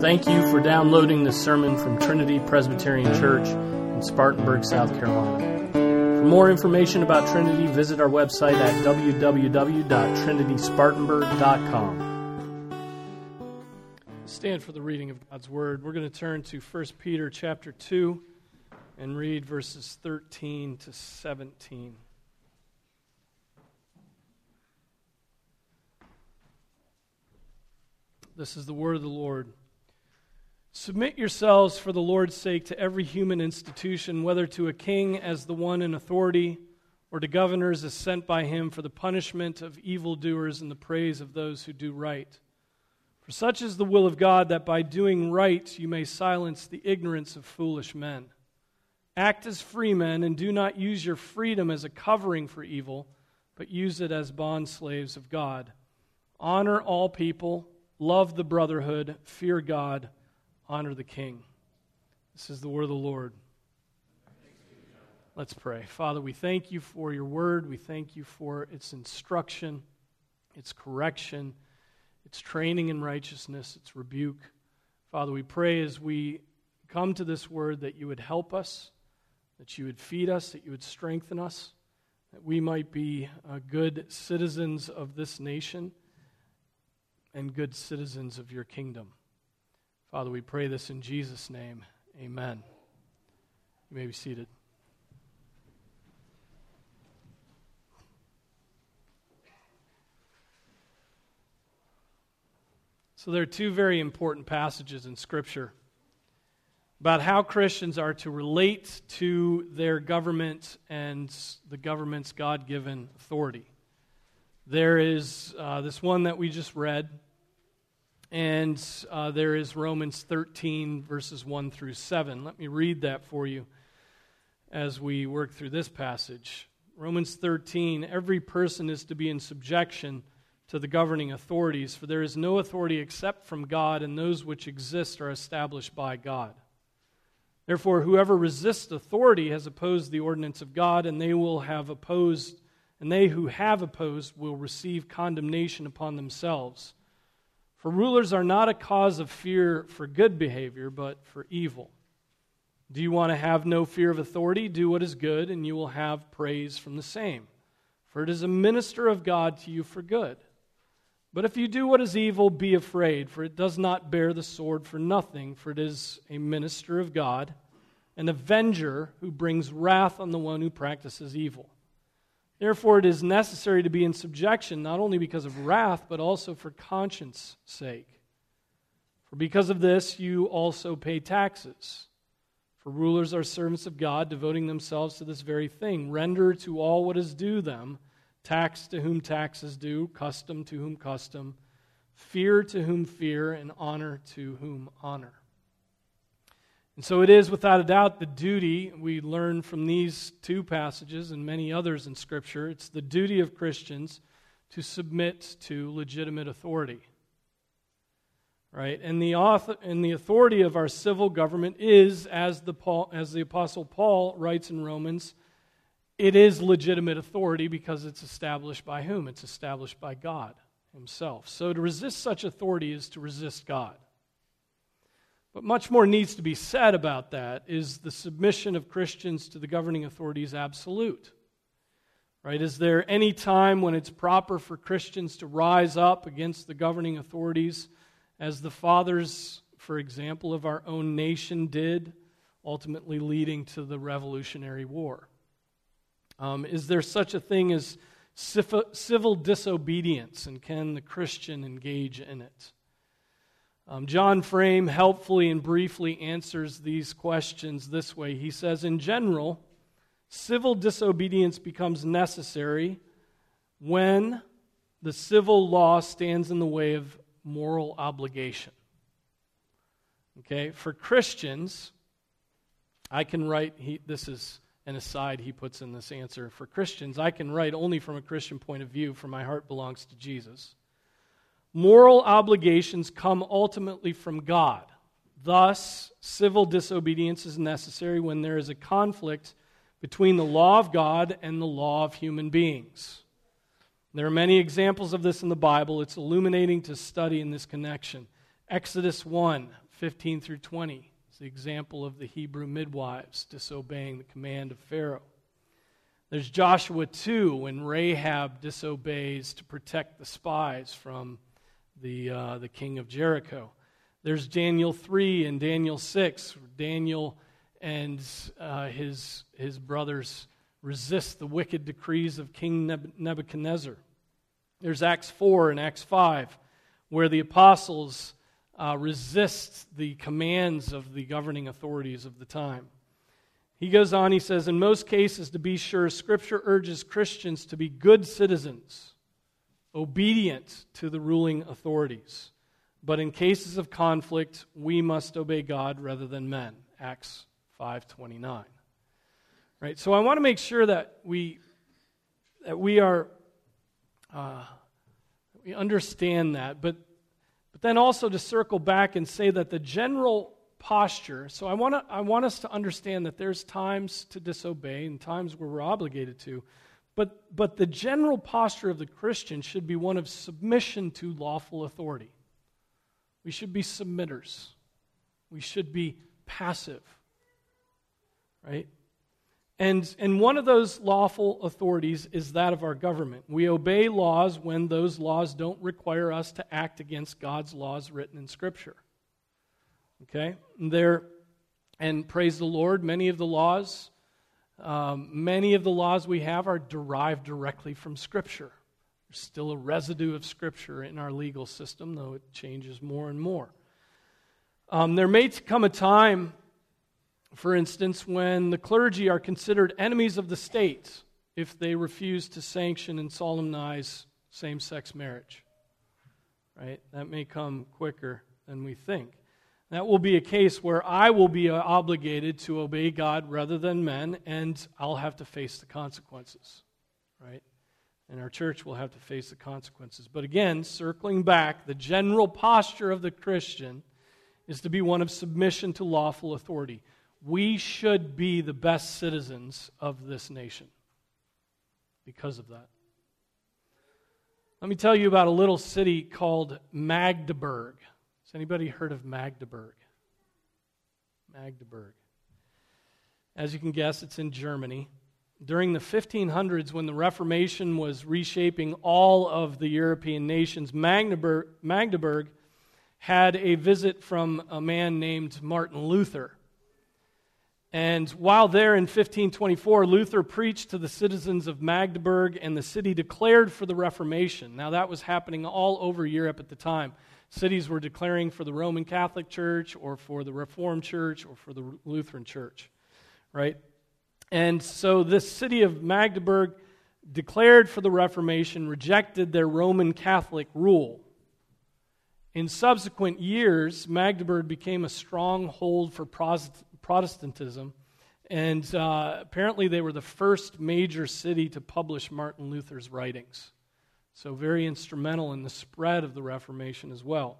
Thank you for downloading this sermon from Trinity Presbyterian Church in Spartanburg, South Carolina. For more information about Trinity, visit our website at www.trinityspartanburg.com. Stand for the reading of God's Word. We're going to turn to 1 Peter chapter 2 and read verses 13 to 17. This is the word of the Lord. Submit yourselves for the Lord's sake to every human institution, whether to a king as the one in authority, or to governors as sent by him for the punishment of evildoers and the praise of those who do right. For such is the will of God that by doing right you may silence the ignorance of foolish men. Act as free men and do not use your freedom as a covering for evil, but use it as bondslaves of God. Honor all people, love the brotherhood, fear God honor the King. This is the word of the Lord. Let's pray. Father, we thank you for your word. We thank you for its instruction, its correction, its training in righteousness, its rebuke. Father, we pray as we come to this word that you would help us, that you would feed us, that you would strengthen us, that we might be uh, good citizens of this nation and good citizens of your kingdom. Father, we pray this in Jesus' name. Amen. You may be seated. So, there are two very important passages in Scripture about how Christians are to relate to their government and the government's God given authority. There is uh, this one that we just read and uh, there is Romans 13, verses 1 through 7. Let me read that for you as we work through this passage. Romans 13 Every person is to be in subjection to the governing authorities, for there is no authority except from God, and those which exist are established by God. Therefore, whoever resists authority has opposed the ordinance of God, and they will have opposed, and they who have opposed will receive condemnation upon themselves. For rulers are not a cause of fear for good behavior, but for evil. Do you want to have no fear of authority? Do what is good, and you will have praise from the same. For it is a minister of God to you for good. But if you do what is evil, be afraid, for it does not bear the sword for nothing, for it is a minister of God, an avenger who brings wrath on the one who practices evil. Therefore, it is necessary to be in subjection, not only because of wrath, but also for conscience' sake. For because of this, you also pay taxes. For rulers are servants of God, devoting themselves to this very thing. Render to all what is due them tax to whom tax is due, custom to whom custom, fear to whom fear, and honor to whom honor. And so it is without a doubt the duty we learn from these two passages and many others in Scripture. It's the duty of Christians to submit to legitimate authority. Right? And the, author, and the authority of our civil government is, as the, Paul, as the Apostle Paul writes in Romans, it is legitimate authority because it's established by whom? It's established by God Himself. So to resist such authority is to resist God. But much more needs to be said about that. Is the submission of Christians to the governing authorities absolute? Right? Is there any time when it's proper for Christians to rise up against the governing authorities, as the fathers, for example, of our own nation did, ultimately leading to the Revolutionary War? Um, is there such a thing as civil disobedience, and can the Christian engage in it? Um, John Frame helpfully and briefly answers these questions this way. He says, in general, civil disobedience becomes necessary when the civil law stands in the way of moral obligation. Okay, for Christians, I can write, he, this is an aside he puts in this answer. For Christians, I can write only from a Christian point of view, for my heart belongs to Jesus. Moral obligations come ultimately from God. Thus, civil disobedience is necessary when there is a conflict between the law of God and the law of human beings. There are many examples of this in the Bible. It's illuminating to study in this connection. Exodus 1 15 through 20 is the example of the Hebrew midwives disobeying the command of Pharaoh. There's Joshua 2 when Rahab disobeys to protect the spies from the, uh, the king of Jericho. There's Daniel 3 and Daniel 6. Daniel and uh, his, his brothers resist the wicked decrees of King Nebuchadnezzar. There's Acts 4 and Acts 5, where the apostles uh, resist the commands of the governing authorities of the time. He goes on, he says, In most cases, to be sure, Scripture urges Christians to be good citizens, obedient to the ruling authorities. But in cases of conflict, we must obey God rather than men. Acts 5:29. Right? So I want to make sure that we that we are uh, we understand that, but but then also to circle back and say that the general posture. So I want to I want us to understand that there's times to disobey and times where we're obligated to, but but the general posture of the Christian should be one of submission to lawful authority. We should be submitters. We should be passive. Right? And, and one of those lawful authorities is that of our government. We obey laws when those laws don't require us to act against God's laws written in Scripture. Okay? And there, and praise the Lord, many of the laws, um, many of the laws we have are derived directly from Scripture. There's still a residue of Scripture in our legal system, though it changes more and more. Um, there may come a time for instance, when the clergy are considered enemies of the state if they refuse to sanction and solemnize same sex marriage. Right? That may come quicker than we think. That will be a case where I will be uh, obligated to obey God rather than men, and I'll have to face the consequences. Right? And our church will have to face the consequences. But again, circling back, the general posture of the Christian is to be one of submission to lawful authority we should be the best citizens of this nation because of that. Let me tell you about a little city called Magdeburg. Has anybody heard of Magdeburg? Magdeburg. As you can guess, it's in Germany. During the 1500s, when the Reformation was reshaping all of the European nations, Magdeburg, Magdeburg had a visit from a man named Martin Luther. And while there in 1524, Luther preached to the citizens of Magdeburg, and the city declared for the Reformation. Now, that was happening all over Europe at the time. Cities were declaring for the Roman Catholic Church, or for the Reformed Church, or for the Lutheran Church, right? And so, this city of Magdeburg declared for the Reformation, rejected their Roman Catholic rule. In subsequent years, Magdeburg became a stronghold for Protestant Protestantism. And uh, apparently, they were the first major city to publish Martin Luther's writings. So, very instrumental in the spread of the Reformation as well.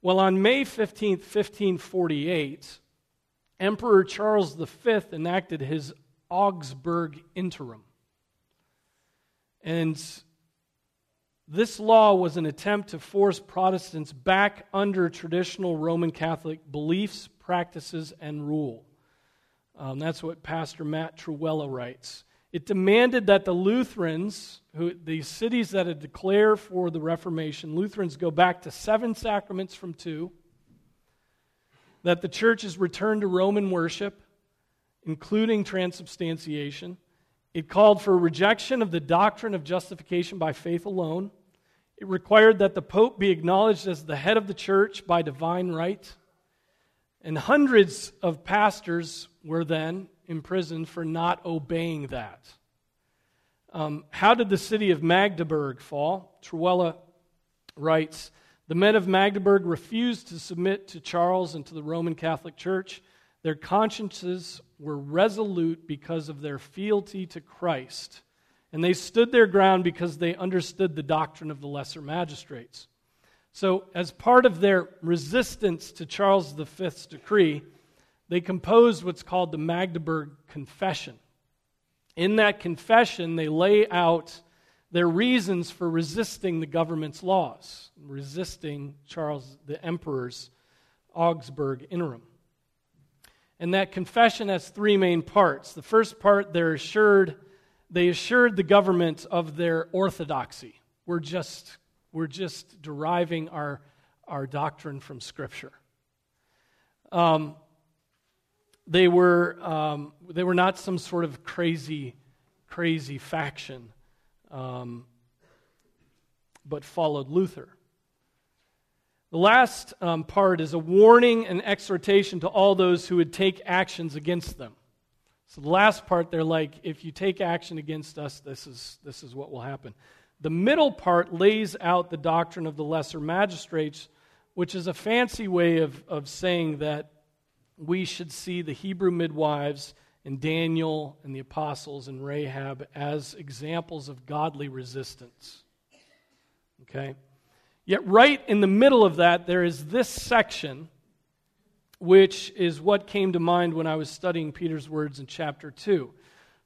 Well, on May 15, 1548, Emperor Charles V enacted his Augsburg Interim. And this law was an attempt to force Protestants back under traditional Roman Catholic beliefs, practices, and rule. Um, that's what Pastor Matt Trewhella writes. It demanded that the Lutherans, who, the cities that had declared for the Reformation, Lutherans go back to seven sacraments from two, that the churches return to Roman worship, including transubstantiation. It called for rejection of the doctrine of justification by faith alone. It required that the Pope be acknowledged as the head of the church by divine right. And hundreds of pastors were then imprisoned for not obeying that. Um, how did the city of Magdeburg fall? Trewhella writes The men of Magdeburg refused to submit to Charles and to the Roman Catholic Church. Their consciences were resolute because of their fealty to Christ, and they stood their ground because they understood the doctrine of the lesser magistrates. So, as part of their resistance to Charles V's decree, they composed what's called the Magdeburg Confession. In that confession, they lay out their reasons for resisting the government's laws, resisting Charles the Emperor's Augsburg Interim. And that confession has three main parts. The first part, they're assured, they assured the government of their orthodoxy. We're just, we're just deriving our, our doctrine from Scripture. Um, they, were, um, they were not some sort of crazy, crazy faction, um, but followed Luther. The last um, part is a warning and exhortation to all those who would take actions against them. So the last part, they're like, if you take action against us, this is, this is what will happen. The middle part lays out the doctrine of the lesser magistrates, which is a fancy way of, of saying that we should see the Hebrew midwives and Daniel and the apostles and Rahab as examples of godly resistance. Okay? Yet, right in the middle of that, there is this section, which is what came to mind when I was studying Peter's words in chapter 2,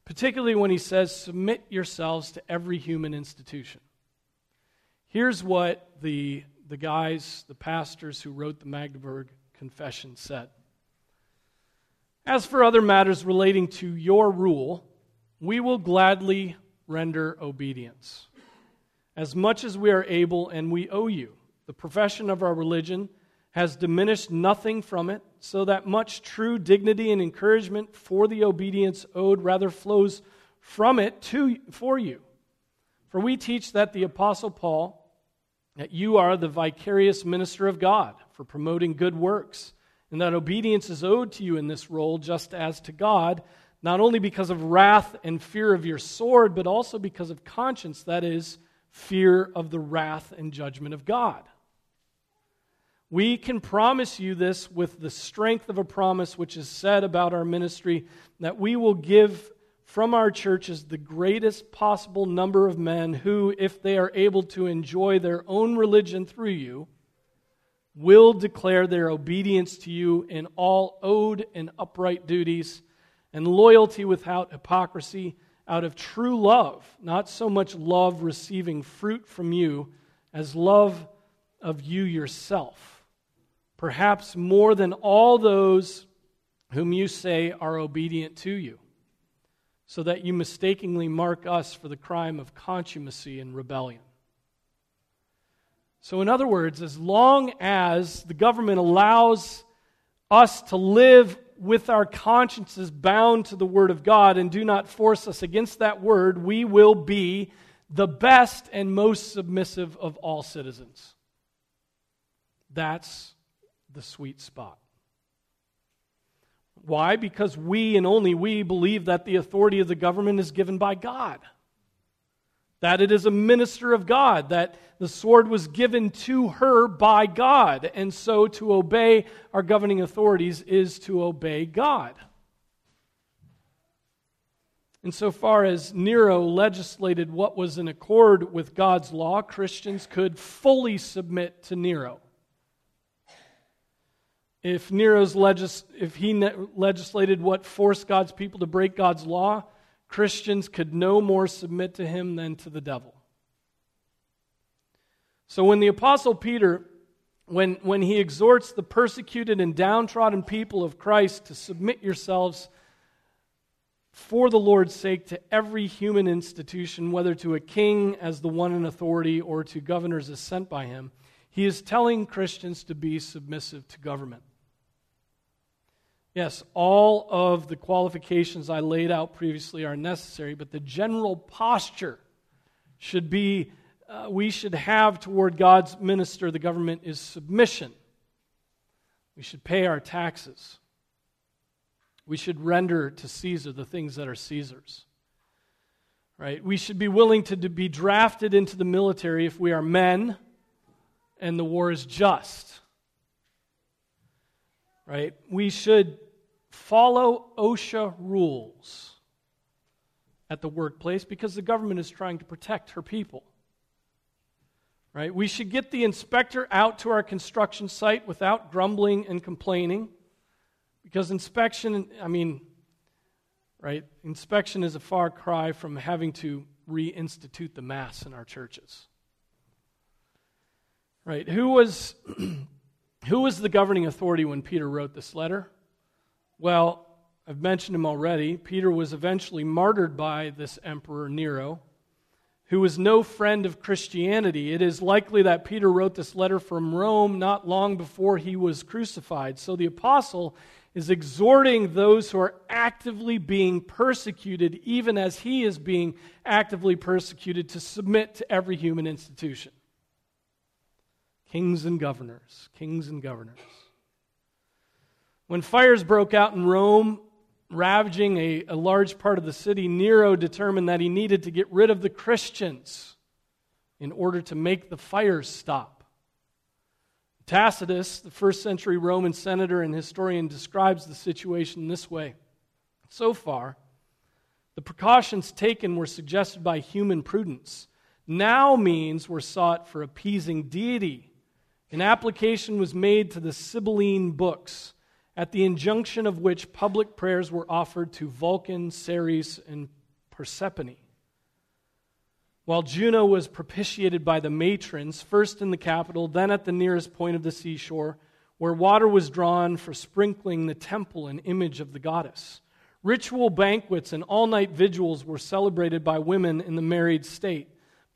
particularly when he says, Submit yourselves to every human institution. Here's what the, the guys, the pastors who wrote the Magdeburg Confession said As for other matters relating to your rule, we will gladly render obedience as much as we are able and we owe you. The profession of our religion has diminished nothing from it, so that much true dignity and encouragement for the obedience owed rather flows from it to, for you. For we teach that the Apostle Paul, that you are the vicarious minister of God for promoting good works, and that obedience is owed to you in this role just as to God, not only because of wrath and fear of your sword, but also because of conscience, that is, fear of the wrath and judgment of God. We can promise you this with the strength of a promise which is said about our ministry that we will give from our churches the greatest possible number of men who, if they are able to enjoy their own religion through you, will declare their obedience to you in all owed and upright duties and loyalty without hypocrisy out of true love, not so much love receiving fruit from you as love of you yourself, perhaps more than all those whom you say are obedient to you, so that you mistakenly mark us for the crime of contumacy and rebellion. So, in other words, as long as the government allows us to live with our consciences bound to the Word of God and do not force us against that Word, we will be the best and most submissive of all citizens. That's the sweet spot. Why? Because we and only we believe that the authority of the government is given by God that it is a minister of God, that the sword was given to her by God. And so to obey our governing authorities is to obey God. Insofar as Nero legislated what was in accord with God's law, Christians could fully submit to Nero. If Nero's legis- if he legislated what forced God's people to break God's law, Christians could no more submit to him than to the devil. So when the Apostle Peter, when, when he exhorts the persecuted and downtrodden people of Christ to submit yourselves for the Lord's sake to every human institution, whether to a king as the one in authority or to governors as sent by him, he is telling Christians to be submissive to government. Yes, all of the qualifications I laid out previously are necessary, but the general posture should be uh, we should have toward God's minister, the government, is submission. We should pay our taxes. We should render to Caesar the things that are Caesar's. Right? We should be willing to be drafted into the military if we are men and the war is just. Right? We should follow OSHA rules at the workplace because the government is trying to protect her people. Right? We should get the inspector out to our construction site without grumbling and complaining because inspection, I mean, right? Inspection is a far cry from having to reinstitute the Mass in our churches. Right? Who was Who was the governing authority when Peter wrote this letter? Well, I've mentioned him already. Peter was eventually martyred by this emperor Nero, who was no friend of Christianity. It is likely that Peter wrote this letter from Rome not long before he was crucified. So the apostle is exhorting those who are actively being persecuted, even as he is being actively persecuted, to submit to every human institution. Kings and governors, kings and governors. When fires broke out in Rome, ravaging a, a large part of the city, Nero determined that he needed to get rid of the Christians in order to make the fires stop. Tacitus, the first century Roman senator and historian, describes the situation this way So far, the precautions taken were suggested by human prudence. Now, means were sought for appeasing deity. An application was made to the Sibylline books at the injunction of which public prayers were offered to Vulcan, Ceres, and Persephone. While Juno was propitiated by the matrons, first in the capital, then at the nearest point of the seashore, where water was drawn for sprinkling the temple and image of the goddess. Ritual banquets and all night vigils were celebrated by women in the married state.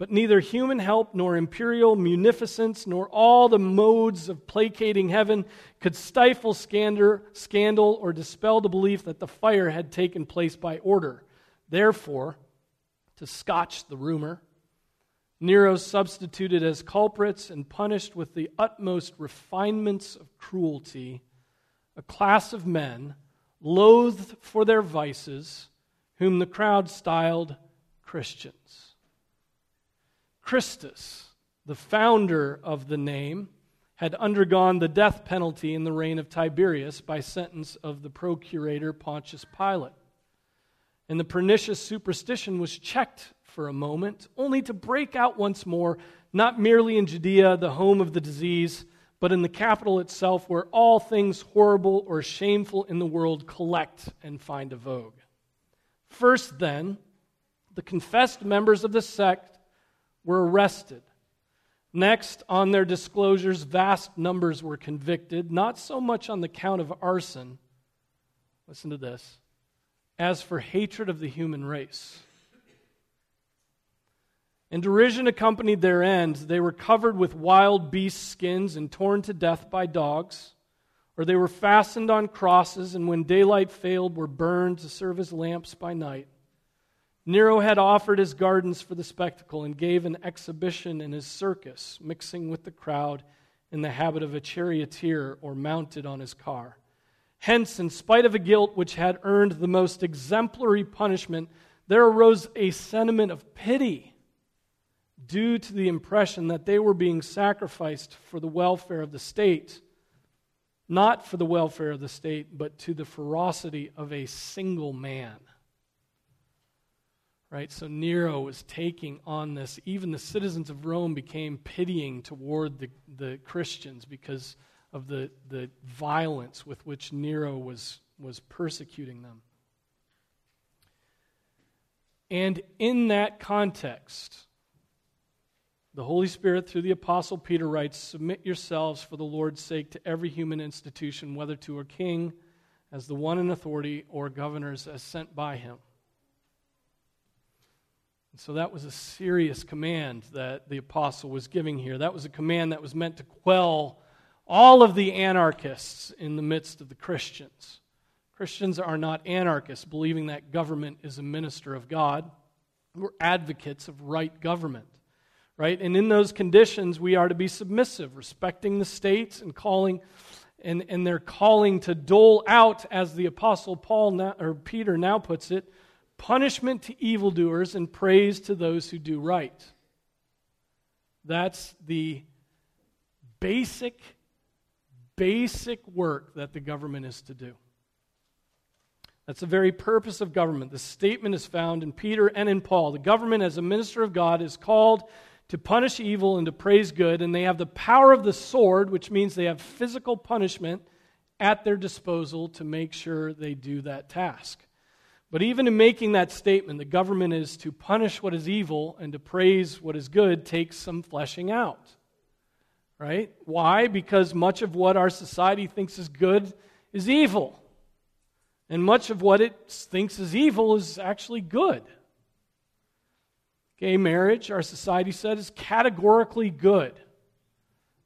But neither human help nor imperial munificence nor all the modes of placating heaven could stifle scandal or dispel the belief that the fire had taken place by order. Therefore, to scotch the rumor, Nero substituted as culprits and punished with the utmost refinements of cruelty a class of men loathed for their vices, whom the crowd styled Christians. Christus, the founder of the name, had undergone the death penalty in the reign of Tiberius by sentence of the procurator Pontius Pilate. And the pernicious superstition was checked for a moment, only to break out once more, not merely in Judea, the home of the disease, but in the capital itself, where all things horrible or shameful in the world collect and find a vogue. First, then, the confessed members of the sect were arrested. Next, on their disclosures, vast numbers were convicted, not so much on the count of arson, listen to this, as for hatred of the human race. In derision accompanied their end. They were covered with wild beast skins and torn to death by dogs, or they were fastened on crosses and when daylight failed were burned to serve as lamps by night. Nero had offered his gardens for the spectacle and gave an exhibition in his circus, mixing with the crowd in the habit of a charioteer or mounted on his car. Hence, in spite of a guilt which had earned the most exemplary punishment, there arose a sentiment of pity due to the impression that they were being sacrificed for the welfare of the state, not for the welfare of the state, but to the ferocity of a single man right? So Nero was taking on this. Even the citizens of Rome became pitying toward the, the Christians because of the, the violence with which Nero was, was persecuting them. And in that context, the Holy Spirit, through the Apostle Peter, writes Submit yourselves for the Lord's sake to every human institution, whether to a king as the one in authority or governors as sent by him and so that was a serious command that the apostle was giving here. That was a command that was meant to quell all of the anarchists in the midst of the Christians. Christians are not anarchists, believing that government is a minister of God. We're advocates of right government, right? And in those conditions, we are to be submissive, respecting the states and calling, and, and they're calling to dole out, as the apostle Paul now, or Peter now puts it, punishment to evildoers and praise to those who do right. That's the basic, basic work that the government is to do. That's the very purpose of government. The statement is found in Peter and in Paul. The government, as a minister of God, is called to punish evil and to praise good, and they have the power of the sword, which means they have physical punishment at their disposal to make sure they do that task. But even in making that statement, the government is to punish what is evil and to praise what is good takes some fleshing out. right? Why? Because much of what our society thinks is good is evil. And much of what it thinks is evil is actually good. Gay marriage, our society said, is categorically good.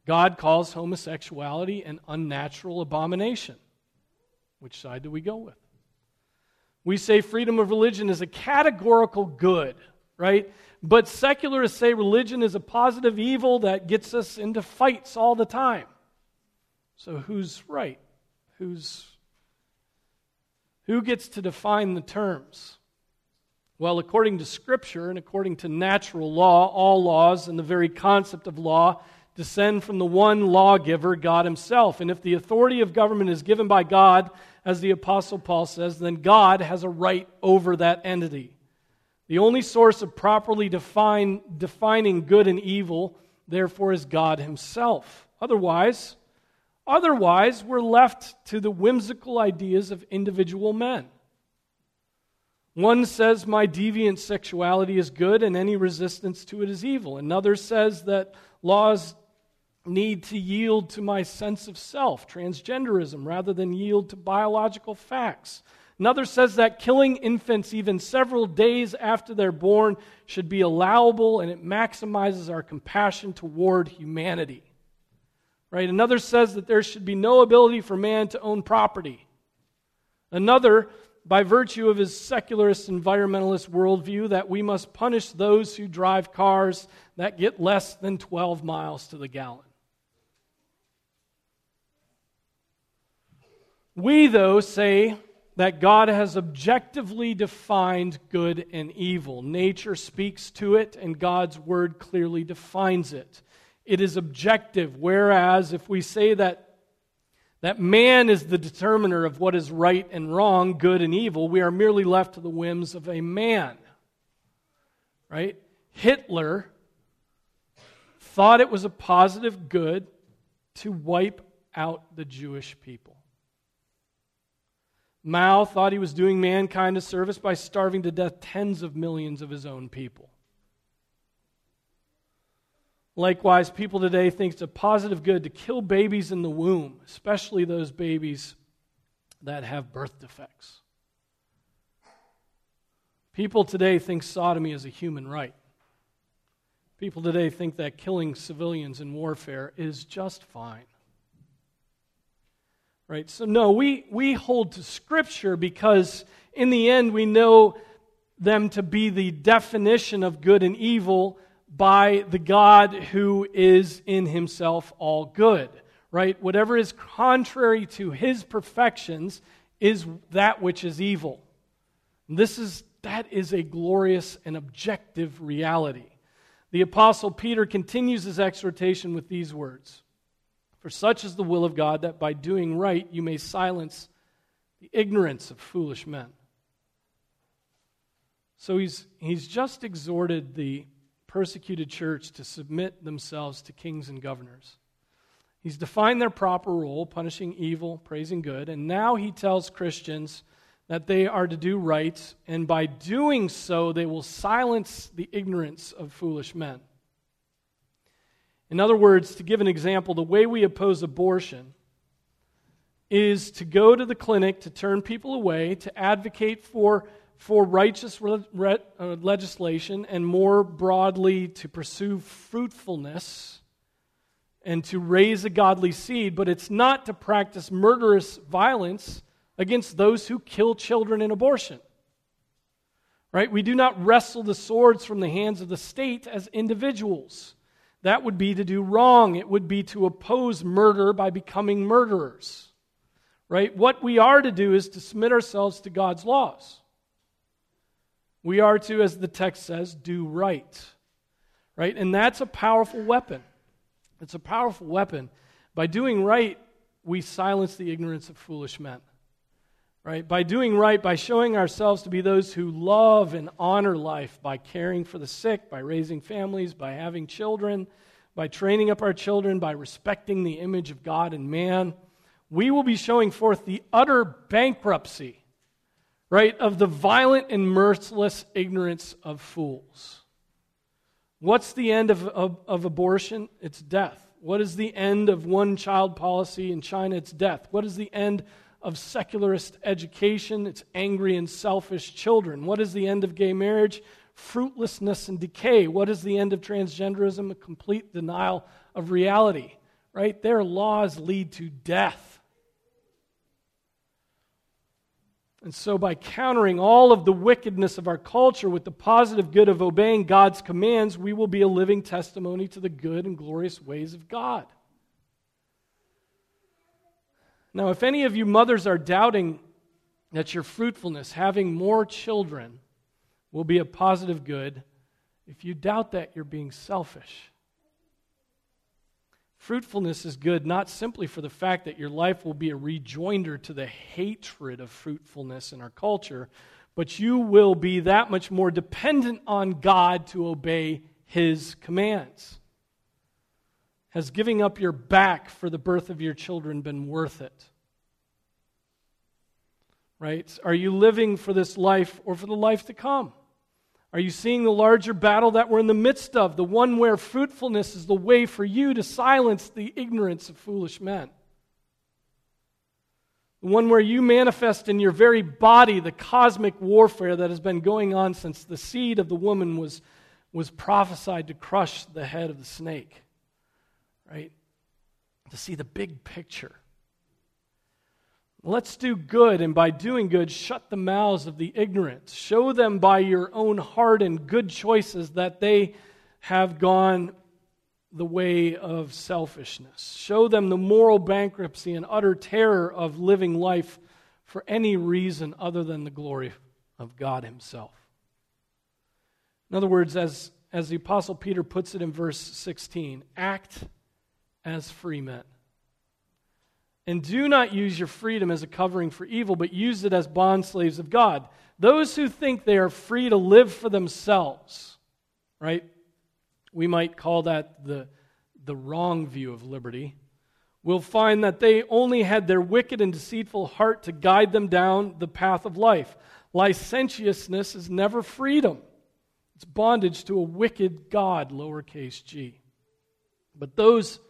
God calls homosexuality an unnatural abomination. Which side do we go with? We say freedom of religion is a categorical good, right? But secularists say religion is a positive evil that gets us into fights all the time. So who's right? Who's who gets to define the terms? Well, according to Scripture and according to natural law, all laws and the very concept of law descend from the one lawgiver, God Himself. And if the authority of government is given by God, as the Apostle Paul says, then God has a right over that entity. The only source of properly define, defining good and evil, therefore, is God Himself. Otherwise, otherwise, we're left to the whimsical ideas of individual men. One says my deviant sexuality is good and any resistance to it is evil. Another says that laws need to yield to my sense of self, transgenderism, rather than yield to biological facts. Another says that killing infants even several days after they're born should be allowable and it maximizes our compassion toward humanity. Right? Another says that there should be no ability for man to own property. Another, by virtue of his secularist environmentalist worldview, that we must punish those who drive cars that get less than 12 miles to the gallon. We, though, say that God has objectively defined good and evil. Nature speaks to it, and God's word clearly defines it. It is objective, whereas if we say that, that man is the determiner of what is right and wrong, good and evil, we are merely left to the whims of a man. Right? Hitler thought it was a positive good to wipe out the Jewish people. Mao thought he was doing mankind a service by starving to death tens of millions of his own people. Likewise, people today think it's a positive good to kill babies in the womb, especially those babies that have birth defects. People today think sodomy is a human right. People today think that killing civilians in warfare is just fine. Right? So, no, we, we hold to Scripture because in the end we know them to be the definition of good and evil by the God who is in himself all good. Right? Whatever is contrary to his perfections is that which is evil. This is that is a glorious and objective reality. The apostle Peter continues his exhortation with these words. For such is the will of God that by doing right you may silence the ignorance of foolish men. So he's, he's just exhorted the persecuted church to submit themselves to kings and governors. He's defined their proper role, punishing evil, praising good, and now he tells Christians that they are to do right, and by doing so, they will silence the ignorance of foolish men. In other words, to give an example, the way we oppose abortion is to go to the clinic to turn people away, to advocate for, for righteous re, re, uh, legislation, and more broadly to pursue fruitfulness and to raise a godly seed, but it's not to practice murderous violence against those who kill children in abortion. Right? We do not wrestle the swords from the hands of the state as individuals. That would be to do wrong. It would be to oppose murder by becoming murderers. Right? What we are to do is to submit ourselves to God's laws. We are to, as the text says, do right. Right? And that's a powerful weapon. It's a powerful weapon. By doing right, we silence the ignorance of foolish men. Right? By doing right, by showing ourselves to be those who love and honor life, by caring for the sick, by raising families, by having children, by training up our children, by respecting the image of God and man, we will be showing forth the utter bankruptcy, right, of the violent and merciless ignorance of fools. What's the end of, of, of abortion? It's death. What is the end of one child policy in China? It's death. What is the end of secularist education? It's angry and selfish children. What is the end of gay marriage? Fruitlessness and decay. What is the end of transgenderism? A complete denial of reality. Right? Their laws lead to death. And so, by countering all of the wickedness of our culture with the positive good of obeying God's commands, we will be a living testimony to the good and glorious ways of God. Now, if any of you mothers are doubting that your fruitfulness, having more children, will be a positive good, if you doubt that, you're being selfish. Fruitfulness is good not simply for the fact that your life will be a rejoinder to the hatred of fruitfulness in our culture, but you will be that much more dependent on God to obey His commands. Has giving up your back for the birth of your children been worth it? Right? Are you living for this life or for the life to come? Are you seeing the larger battle that we're in the midst of? The one where fruitfulness is the way for you to silence the ignorance of foolish men. The one where you manifest in your very body the cosmic warfare that has been going on since the seed of the woman was, was prophesied to crush the head of the snake. Right? To see the big picture. Let's do good, and by doing good, shut the mouths of the ignorant. Show them by your own heart and good choices that they have gone the way of selfishness. Show them the moral bankruptcy and utter terror of living life for any reason other than the glory of God Himself. In other words, as, as the Apostle Peter puts it in verse 16, act as free men. And do not use your freedom as a covering for evil, but use it as bondslaves of God. Those who think they are free to live for themselves, right? We might call that the, the wrong view of liberty. Will find that they only had their wicked and deceitful heart to guide them down the path of life. Licentiousness is never freedom, it's bondage to a wicked God, lowercase g. But those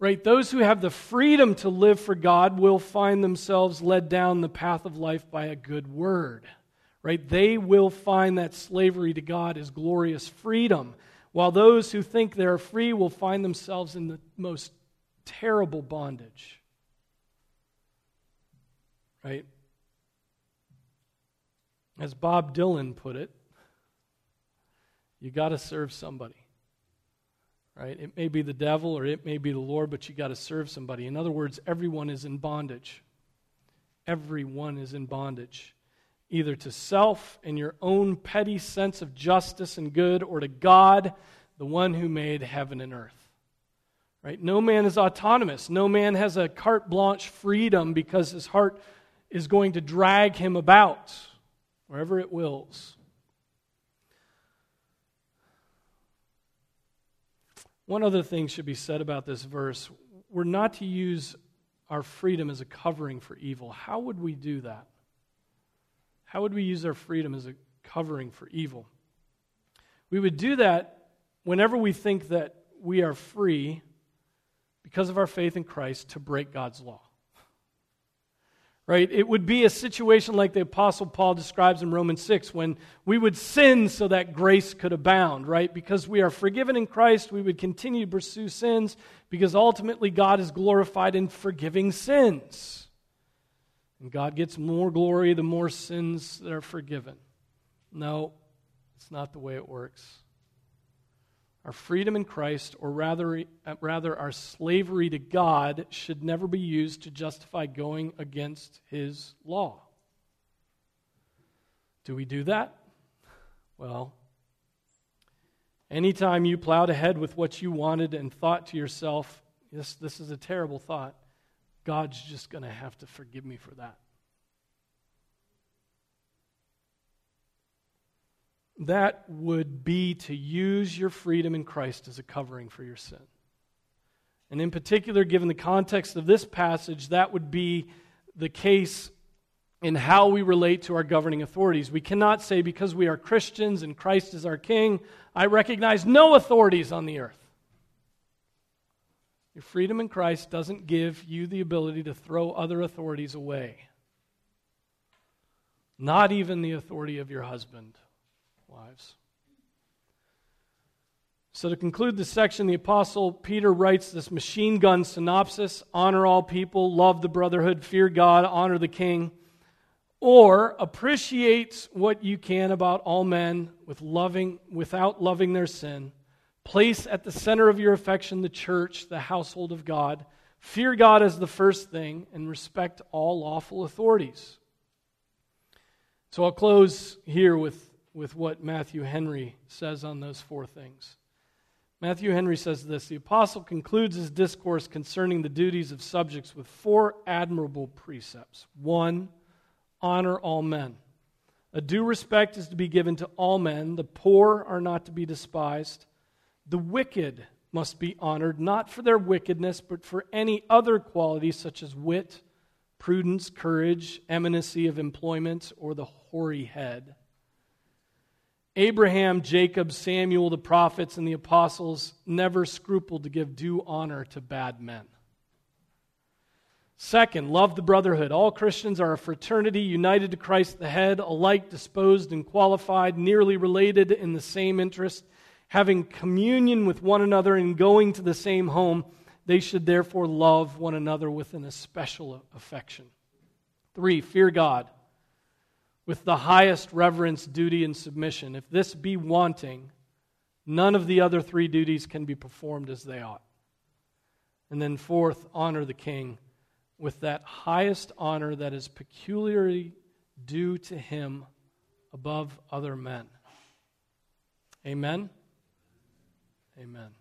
Right? Those who have the freedom to live for God will find themselves led down the path of life by a good word. Right? They will find that slavery to God is glorious freedom, while those who think they're free will find themselves in the most terrible bondage. Right? As Bob Dylan put it, you got to serve somebody right? It may be the devil or it may be the Lord, but you got to serve somebody. In other words, everyone is in bondage. Everyone is in bondage, either to self and your own petty sense of justice and good, or to God, the one who made heaven and earth. Right? No man is autonomous. No man has a carte blanche freedom because his heart is going to drag him about wherever it wills. One other thing should be said about this verse. We're not to use our freedom as a covering for evil. How would we do that? How would we use our freedom as a covering for evil? We would do that whenever we think that we are free because of our faith in Christ to break God's law right? It would be a situation like the Apostle Paul describes in Romans 6 when we would sin so that grace could abound, right? Because we are forgiven in Christ, we would continue to pursue sins because ultimately God is glorified in forgiving sins. And God gets more glory the more sins that are forgiven. No, it's not the way it works. Our freedom in Christ, or rather, uh, rather our slavery to God, should never be used to justify going against His law. Do we do that? Well, anytime you plowed ahead with what you wanted and thought to yourself, yes, this is a terrible thought, God's just going to have to forgive me for that. That would be to use your freedom in Christ as a covering for your sin. And in particular, given the context of this passage, that would be the case in how we relate to our governing authorities. We cannot say, because we are Christians and Christ is our King, I recognize no authorities on the earth. Your freedom in Christ doesn't give you the ability to throw other authorities away. Not even the authority of your husband, wives. So, to conclude this section, the Apostle Peter writes this machine gun synopsis honor all people, love the brotherhood, fear God, honor the king, or appreciate what you can about all men with loving, without loving their sin. Place at the center of your affection the church, the household of God. Fear God as the first thing, and respect all lawful authorities. So I'll close here with, with what Matthew Henry says on those four things. Matthew Henry says this The apostle concludes his discourse concerning the duties of subjects with four admirable precepts. One, honor all men. A due respect is to be given to all men. The poor are not to be despised. The wicked must be honored, not for their wickedness, but for any other qualities such as wit, prudence, courage, eminency of employment, or the hoary head. Abraham, Jacob, Samuel, the prophets, and the apostles never scrupled to give due honor to bad men. Second, love the brotherhood. All Christians are a fraternity united to Christ the head, alike disposed and qualified, nearly related in the same interest, having communion with one another and going to the same home. They should therefore love one another with an especial affection. Three, fear God with the highest reverence, duty, and submission. If this be wanting, none of the other three duties can be performed as they ought. And then, fourth, honor the king with that highest honor that is peculiarly due to him above other men. Amen. Amen.